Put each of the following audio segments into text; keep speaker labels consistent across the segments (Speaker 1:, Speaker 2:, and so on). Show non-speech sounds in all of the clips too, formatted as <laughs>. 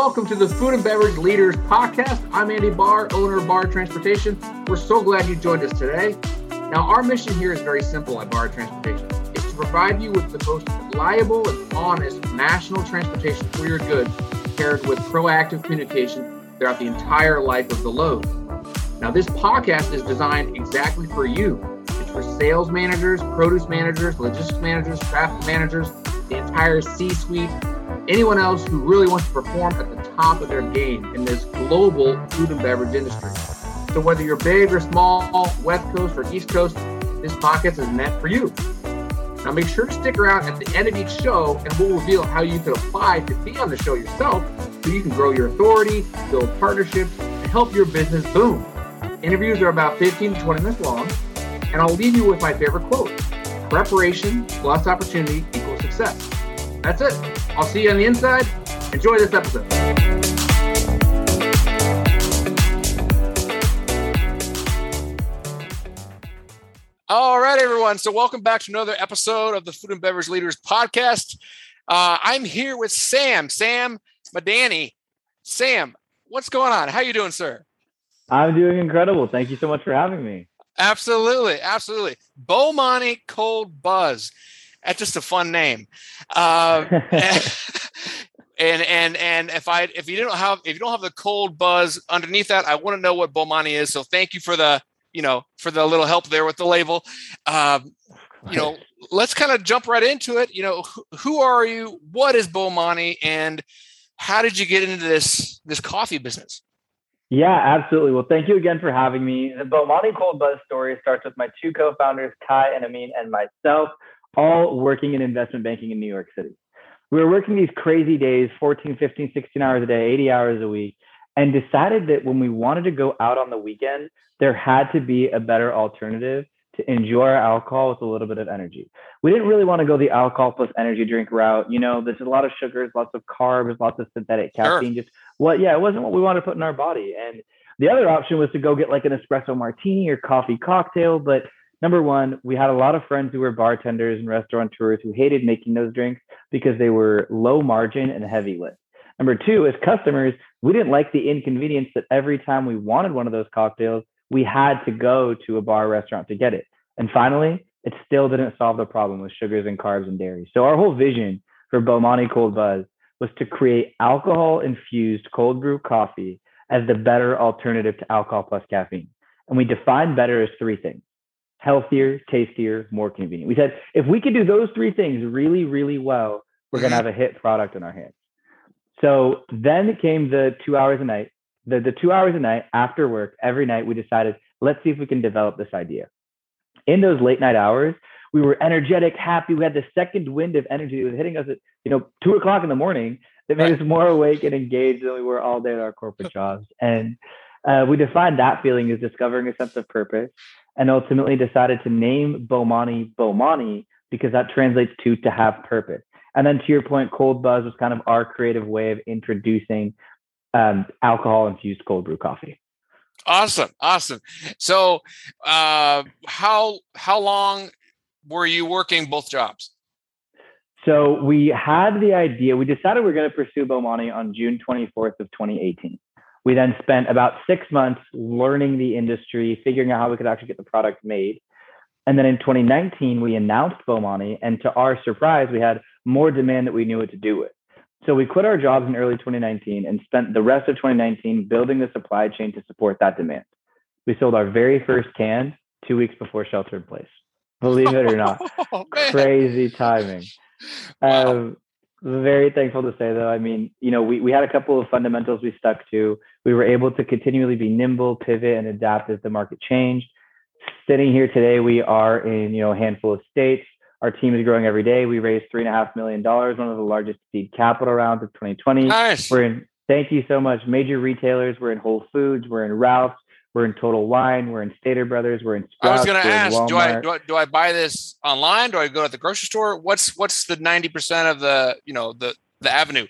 Speaker 1: welcome to the Food and Beverage Leaders Podcast. I'm Andy Bahr, owner of Bahr Transportation. We're so glad you joined us today. Now, our mission here is very simple at Bahr Transportation. It's to provide you with the most reliable and honest national transportation for your goods, paired with proactive communication throughout the entire life of the load. Now, this podcast is designed exactly for you. It's for sales managers, produce managers, logistics managers, traffic managers, the entire C suite, anyone else who really wants to perform at the top of their game in this global food and beverage industry. So whether you're big or small, West Coast or East Coast, this podcast is meant for you. Now make sure to stick around at the end of each show and we'll reveal how you can apply to be on the show yourself so you can grow your authority, build partnerships, and help your business boom. Interviews are about 15 to 20 minutes long, and I'll leave you with my favorite quote. Preparation plus opportunity equals success. That's it. I'll see you on the inside. Enjoy this episode. All right, everyone. So, welcome back to another episode of the Food and Beverage Leaders Podcast. Uh, I'm here with Sam, Sam Madani. Sam, what's going on? How you doing, sir?
Speaker 2: I'm doing incredible. Thank you so much for having me.
Speaker 1: Absolutely, absolutely. Bomani Cold Buzz. That's just a fun name. Uh, <laughs> and and and if I if you don't have if you don't have the cold buzz underneath that, I want to know what Bomani is. So thank you for the you know for the little help there with the label. Um, you know, let's kind of jump right into it. You know, who, who are you? What is Bomani, and how did you get into this this coffee business?
Speaker 2: Yeah, absolutely. Well, thank you again for having me. The Bomani Cold Buzz story starts with my two co-founders, Kai and Amin, and myself all working in investment banking in New York City. We were working these crazy days, 14, 15, 16 hours a day, 80 hours a week, and decided that when we wanted to go out on the weekend, there had to be a better alternative to enjoy our alcohol with a little bit of energy. We didn't really want to go the alcohol plus energy drink route. You know, there's a lot of sugars, lots of carbs, lots of synthetic caffeine. Sure. Just what, yeah, it wasn't what we wanted to put in our body. And the other option was to go get like an espresso martini or coffee cocktail, but number one, we had a lot of friends who were bartenders and restaurateurs who hated making those drinks because they were low margin and heavy lift. Number two, as customers, we didn't like the inconvenience that every time we wanted one of those cocktails, we had to go to a bar restaurant to get it. And finally, it still didn't solve the problem with sugars and carbs and dairy. So our whole vision for Bomani Cold Buzz was to create alcohol infused cold brew coffee as the better alternative to alcohol plus caffeine. And we defined better as three things healthier, tastier, more convenient. We said if we could do those three things really, really well, we're going to mm-hmm. have a hit product in our hands. So then came the two hours a night. The, the two hours a night after work, every night, we decided, let's see if we can develop this idea. In those late night hours, we were energetic, happy. We had the second wind of energy that was hitting us at, you know, two o'clock in the morning that made us more awake and engaged than we were all day at our corporate jobs. And uh, we defined that feeling as discovering a sense of purpose and ultimately decided to name Bomani Bomani because that translates to to have purpose. And then to your point, Cold Buzz was kind of our creative way of introducing um, alcohol infused cold brew coffee.
Speaker 1: Awesome, awesome. So, uh, how how long were you working both jobs?
Speaker 2: So we had the idea. We decided we are going to pursue Bomani on June 24th of 2018. We then spent about six months learning the industry, figuring out how we could actually get the product made. And then in 2019, we announced Bomani, and to our surprise, we had more demand that we knew what to do with. So we quit our jobs in early 2019 and spent the rest of 2019 building the supply chain to support that demand. We sold our very first can two weeks before shelter in place. Believe it or not, <laughs> oh, crazy timing. Wow. Um, very thankful to say though. I mean, you know, we, we had a couple of fundamentals we stuck to. We were able to continually be nimble, pivot, and adapt as the market changed. Sitting here today, we are in, you know, a handful of states. Our team is growing every day. We raised three and a half million dollars, one of the largest seed capital rounds of 2020.
Speaker 1: Nice.
Speaker 2: We're in thank you so much. Major retailers. We're in Whole Foods, we're in Ralph's, we're in Total Wine. We're in Stater Brothers. We're in Sprouts.
Speaker 1: I was going to ask, do I, do I do I buy this online? Do I go to the grocery store? What's what's the ninety percent of the you know the the avenue?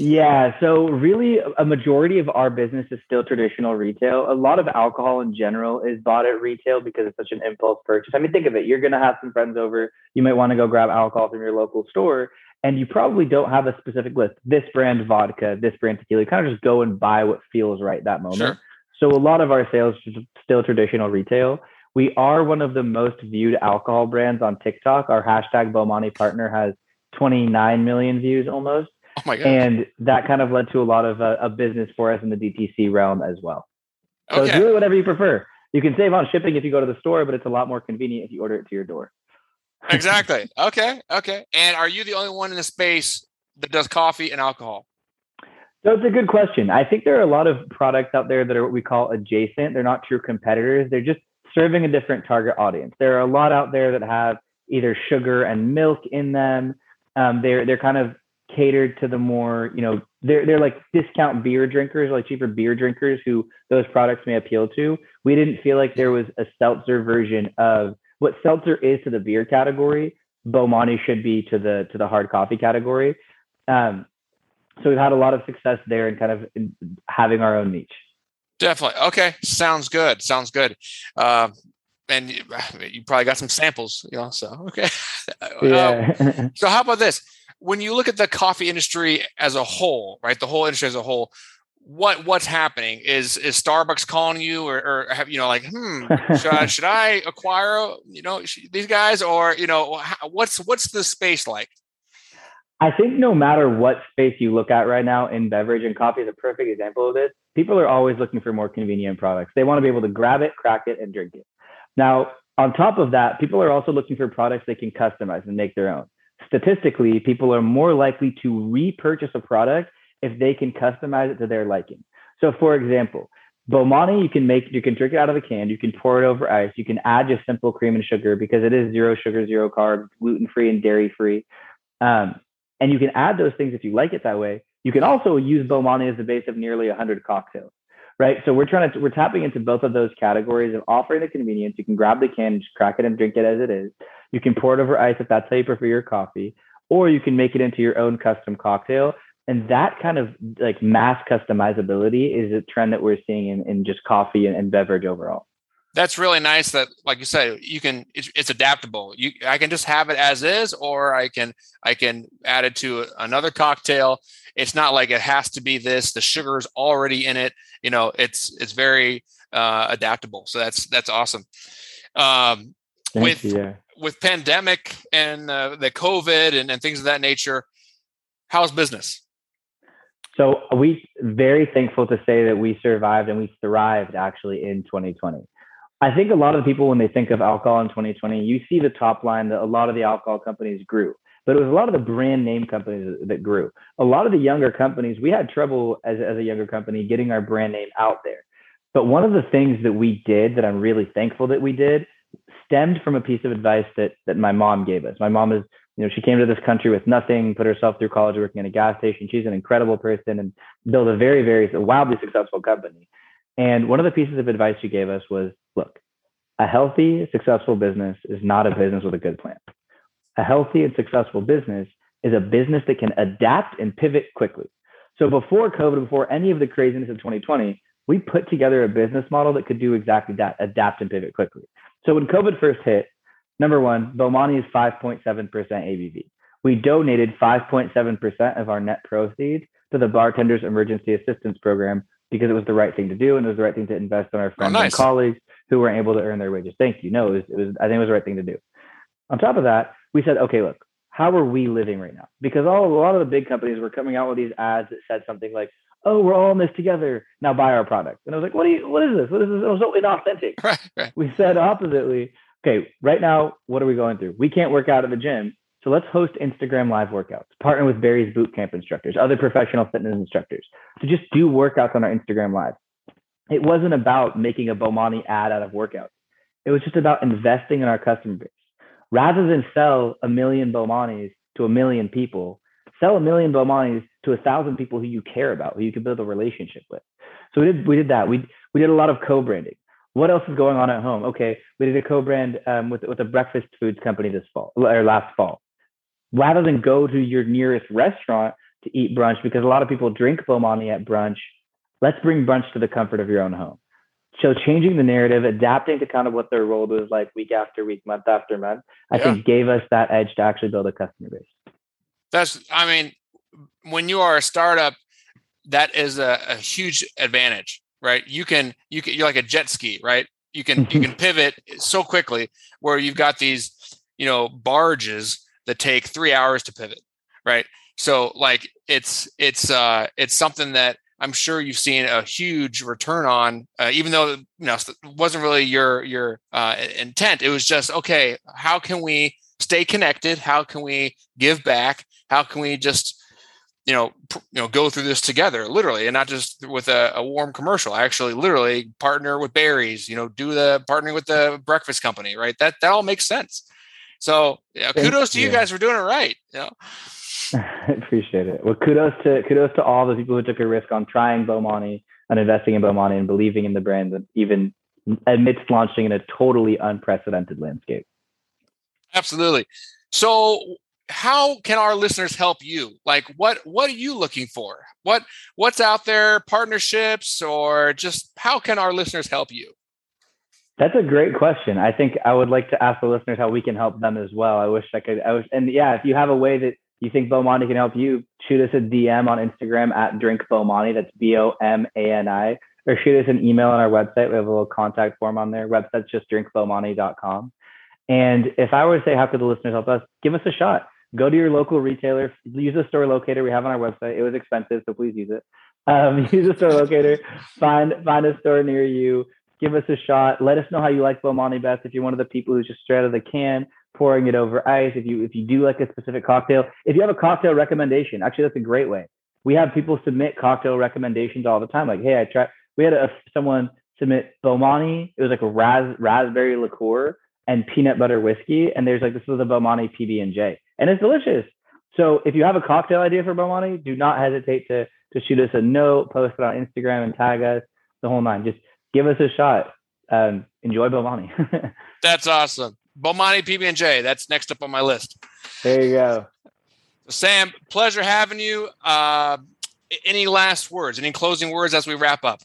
Speaker 2: Yeah, so really, a majority of our business is still traditional retail. A lot of alcohol in general is bought at retail because it's such an impulse purchase. I mean, think of it: you're going to have some friends over. You might want to go grab alcohol from your local store, and you probably don't have a specific list. This brand vodka, this brand tequila. You kind of just go and buy what feels right that moment. Sure. So a lot of our sales is still traditional retail. We are one of the most viewed alcohol brands on TikTok. Our hashtag Bomani partner has 29 million views almost. <laughs>
Speaker 3: Oh my God.
Speaker 2: And that kind of led to a lot of uh, a business for us in the DTC realm as well. So okay. it's really whatever you prefer. You can save on shipping if you go to the store, but it's a lot more convenient if you order it to your door. <laughs>
Speaker 3: exactly. Okay. Okay. And are you the only one in the space that does coffee and alcohol?
Speaker 2: So it's a good question. I think there are a lot of products out there that are what we call adjacent. They're not true competitors. They're just serving a different target audience. There are a lot out there that have either sugar and milk in them. Um, they're they're kind of catered to the more you know they're they're like discount beer drinkers, like cheaper beer drinkers who those products may appeal to. We didn't feel like there was a seltzer version of what seltzer is to the beer category. Bomani should be to the to the hard coffee category. Um, so we've had a lot of success there and kind of having our own niche.
Speaker 3: Definitely. Okay. Sounds good. Sounds good. Uh, and you, <sighs> you, probably got some samples, you know. So okay. <laughs>
Speaker 2: Yeah.
Speaker 3: Um, <laughs> so how about this? When you look at the coffee industry as a whole, right? The whole industry as a whole, what what's happening is is Starbucks calling you, or, or have you know like, hmm, should I, should I acquire you know these guys, or you know what's what's the space like?
Speaker 2: I think no matter what space you look at right now in beverage and coffee is a perfect example of this. People are always looking for more convenient products. They want to be able to grab it, crack it, and drink it. Now, on top of that, people are also looking for products they can customize and make their own. Statistically, people are more likely to repurchase a product if they can customize it to their liking. So, for example, Bomani, you can make, you can drink it out of a can, you can pour it over ice, you can add just simple cream and sugar because it is zero sugar, zero carbs, gluten free, and dairy free. Um, and you can add those things if you like it that way. You can also use Bomani as the base of nearly 100 cocktails, right? So we're trying to, we're tapping into both of those categories of offering the convenience. You can grab the can, just crack it and drink it as it is. You can pour it over ice if that's how you prefer your coffee, or you can make it into your own custom cocktail. And that kind of like mass customizability is a trend that we're seeing in, in just coffee and, and beverage overall.
Speaker 3: That's really nice that like you said you can it's, it's, adaptable. You i can just have it as is or i can i can add it to another cocktail. It's not like it has to be this. The sugar is already in it. You know it's it's very uh, adaptable. So that's that's awesome. Um, with you. with pandemic and uh, the covid and, and things of that nature how's business
Speaker 2: so we very thankful to say that we survived and we thrived actually in 2020 I think a lot of people, when they think of alcohol in 2020, you see the top line that a lot of the alcohol companies grew, but it was a lot of the brand name companies that grew. A lot of the younger companies, we had trouble as, as a younger company getting our brand name out there. But one of the things that we did that I'm really thankful that we did stemmed from a piece of advice that that my mom gave us. My mom is, you know, she came to this country with nothing, put herself through college working in a gas station. She's an incredible person and built a very, very wildly successful company. And one of the pieces of advice she gave us was look, a healthy, successful business is not a business with a good plan. A healthy and successful business is a business that can adapt and pivot quickly. So before COVID, before any of the craziness of 2020, we put together a business model that could do exactly that, adapt and pivot quickly. So when COVID first hit, number one, Bomani is 5.7% ABV. We donated 5.7% of our net proceeds to the Bartenders Emergency Assistance Program because it was the right thing to do and it was the right thing to invest in our friends oh, nice. and colleagues who weren't able to earn their wages. Thank you. No, it was, it was, I think it was the right thing to do. On top of that, we said, okay, look, how are we living right now? Because all a lot of the big companies were coming out with these ads that said something like, "Oh, we're all in this together. Now buy our product." And I was like, "What are you? What is this? What is this?" It was so inauthentic. <laughs> Right, right. We said oppositely. Okay, right now, what are we going through? We can't work out at the gym, so let's host Instagram live workouts. Partner with Barry's boot camp instructors, other professional fitness instructors, to just do workouts on our Instagram live it wasn't about making a Bomani ad out of workouts. It was just about investing in our customer base. Rather than sell a million Bomanis to a million people, sell a million Bomanis to a thousand people who you care about, who you can build a relationship with. So we did we did that. We we did a lot of co-branding. What else is going on at home? Okay, we did a co-brand um, with with a breakfast foods company this fall or last fall. Rather than go to your nearest restaurant to eat brunch, because a lot of people drink Bomani at brunch let's bring brunch to the comfort of your own home. So changing the narrative, adapting to kind of what their role was like week after week, month after month, I yeah. think gave us that edge to actually build a customer base.
Speaker 3: That's, I mean, when you are a startup, that is a, a huge advantage, right? You can, you can, you're like a jet ski, right? You can, you can pivot so quickly where you've got these, you know, barges that take three hours to pivot, right? So like it's, it's, uh, it's something that I'm sure you've seen a huge return on, uh, even though you know it wasn't really your your uh, intent. It was just okay. How can we stay connected? How can we give back? How can we just you know pr- you know go through this together, literally, and not just with a, a warm commercial. Actually, literally partner with Barry's. You know, do the partnering with the breakfast company, right? That that all makes sense. So yeah, kudos to you guys for doing it right. You know?
Speaker 2: I <laughs> appreciate it. Well, kudos to kudos to all the people who took a risk on trying Bomani and investing in Bomani and believing in the brand, even amidst launching in a totally unprecedented landscape.
Speaker 3: Absolutely. So, how can our listeners help you? Like, what what are you looking for? What what's out there? Partnerships, or just how can our listeners help you?
Speaker 2: That's a great question. I think I would like to ask the listeners how we can help them as well. I wish I could. I wish, and yeah, if you have a way that you think Bomani can help you, shoot us a DM on Instagram at Drink Bomani. That's B O M A N I. Or shoot us an email on our website. We have a little contact form on there. Website's just drinkbomani.com. And if I were to say, how could the listeners help us? Give us a shot. Go to your local retailer. Use the store locator we have on our website. It was expensive, so please use it. Um, <laughs> use a store locator. Find find a store near you. Give us a shot. Let us know how you like Bomani best. If you're one of the people who's just straight out of the can, pouring it over ice. If you if you do like a specific cocktail, if you have a cocktail recommendation, actually that's a great way. We have people submit cocktail recommendations all the time. Like, hey, I tried. We had a, someone submit Bomani. It was like a ras, raspberry liqueur and peanut butter whiskey, and there's like this is a Bomani PB and J, and it's delicious. So if you have a cocktail idea for Bomani, do not hesitate to to shoot us a note, post it on Instagram, and tag us the whole nine. Just give us a shot. Um, enjoy Bomani. <laughs>
Speaker 3: That's awesome. Bomani PB and J. That's next up on my list.
Speaker 2: There you go.
Speaker 3: Sam, pleasure having you. Uh, any last words? Any closing words as we wrap up?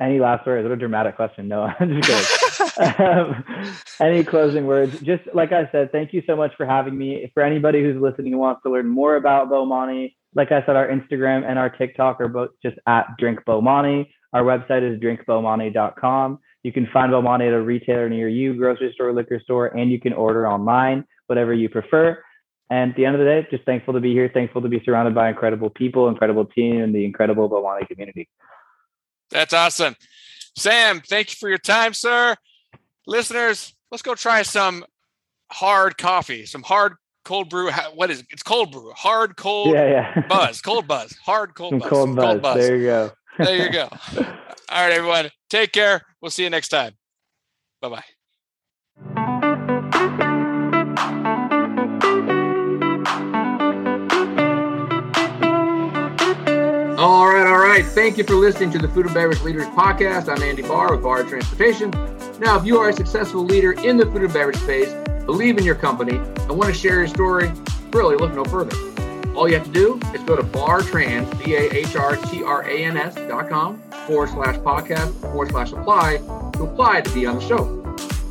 Speaker 2: Any last words? What a dramatic question. No, <laughs> I'm just kidding. um, any closing words? Just like I said, thank you so much for having me. For anybody who's listening who wants to learn more about Bomani, like I said, our Instagram and our TikTok are both just at Drink Bomani. Our website is drinkbomani.com. You can find Bomani at a retailer near you, grocery store, liquor store, and you can order online, whatever you prefer. And at the end of the day, just thankful to be here, thankful to be surrounded by incredible people, incredible team, and the incredible Bomani community.
Speaker 3: That's awesome. Sam, thank you for your time, sir. Listeners, let's go try some hard coffee, some hard cold brew. What is it? It's cold brew, hard cold
Speaker 2: yeah, yeah.
Speaker 3: buzz, cold buzz, hard cold buzz.
Speaker 2: Cold, buzz. cold buzz. There you go.
Speaker 3: there you go. <laughs> All right, everyone. Take care. We'll see you next time. Bye bye.
Speaker 1: All right, all right. Thank you for listening to the Food and Beverage Leaders Podcast. I'm Andy Bahr with Bahr Transportation. Now, if you are a successful leader in the food and beverage space, believe in your company, and want to share your story, really look no further. All you have to do is go to bahrtrans, B-A-H-R-T-R-A-N-S dot com forward slash podcast forward slash apply to apply to be on the show.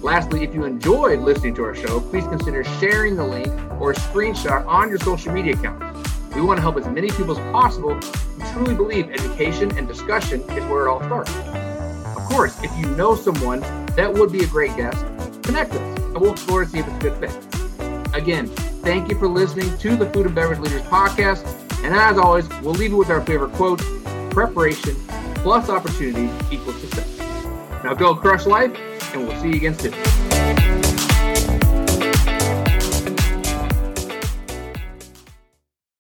Speaker 1: Lastly, if you enjoyed listening to our show, please consider sharing the link or a screenshot on your social media account. We want to help as many people as possible truly believe education and discussion is where it all starts. Of course, if you know someone that would be a great guest, connect us and we'll explore to see if it's a good fit. Again, thank you for listening to the Food and Beverage Leaders Podcast. And as always, we'll leave you with our favorite quote preparation plus opportunity equals success. Now go crush life, and we'll see you again soon.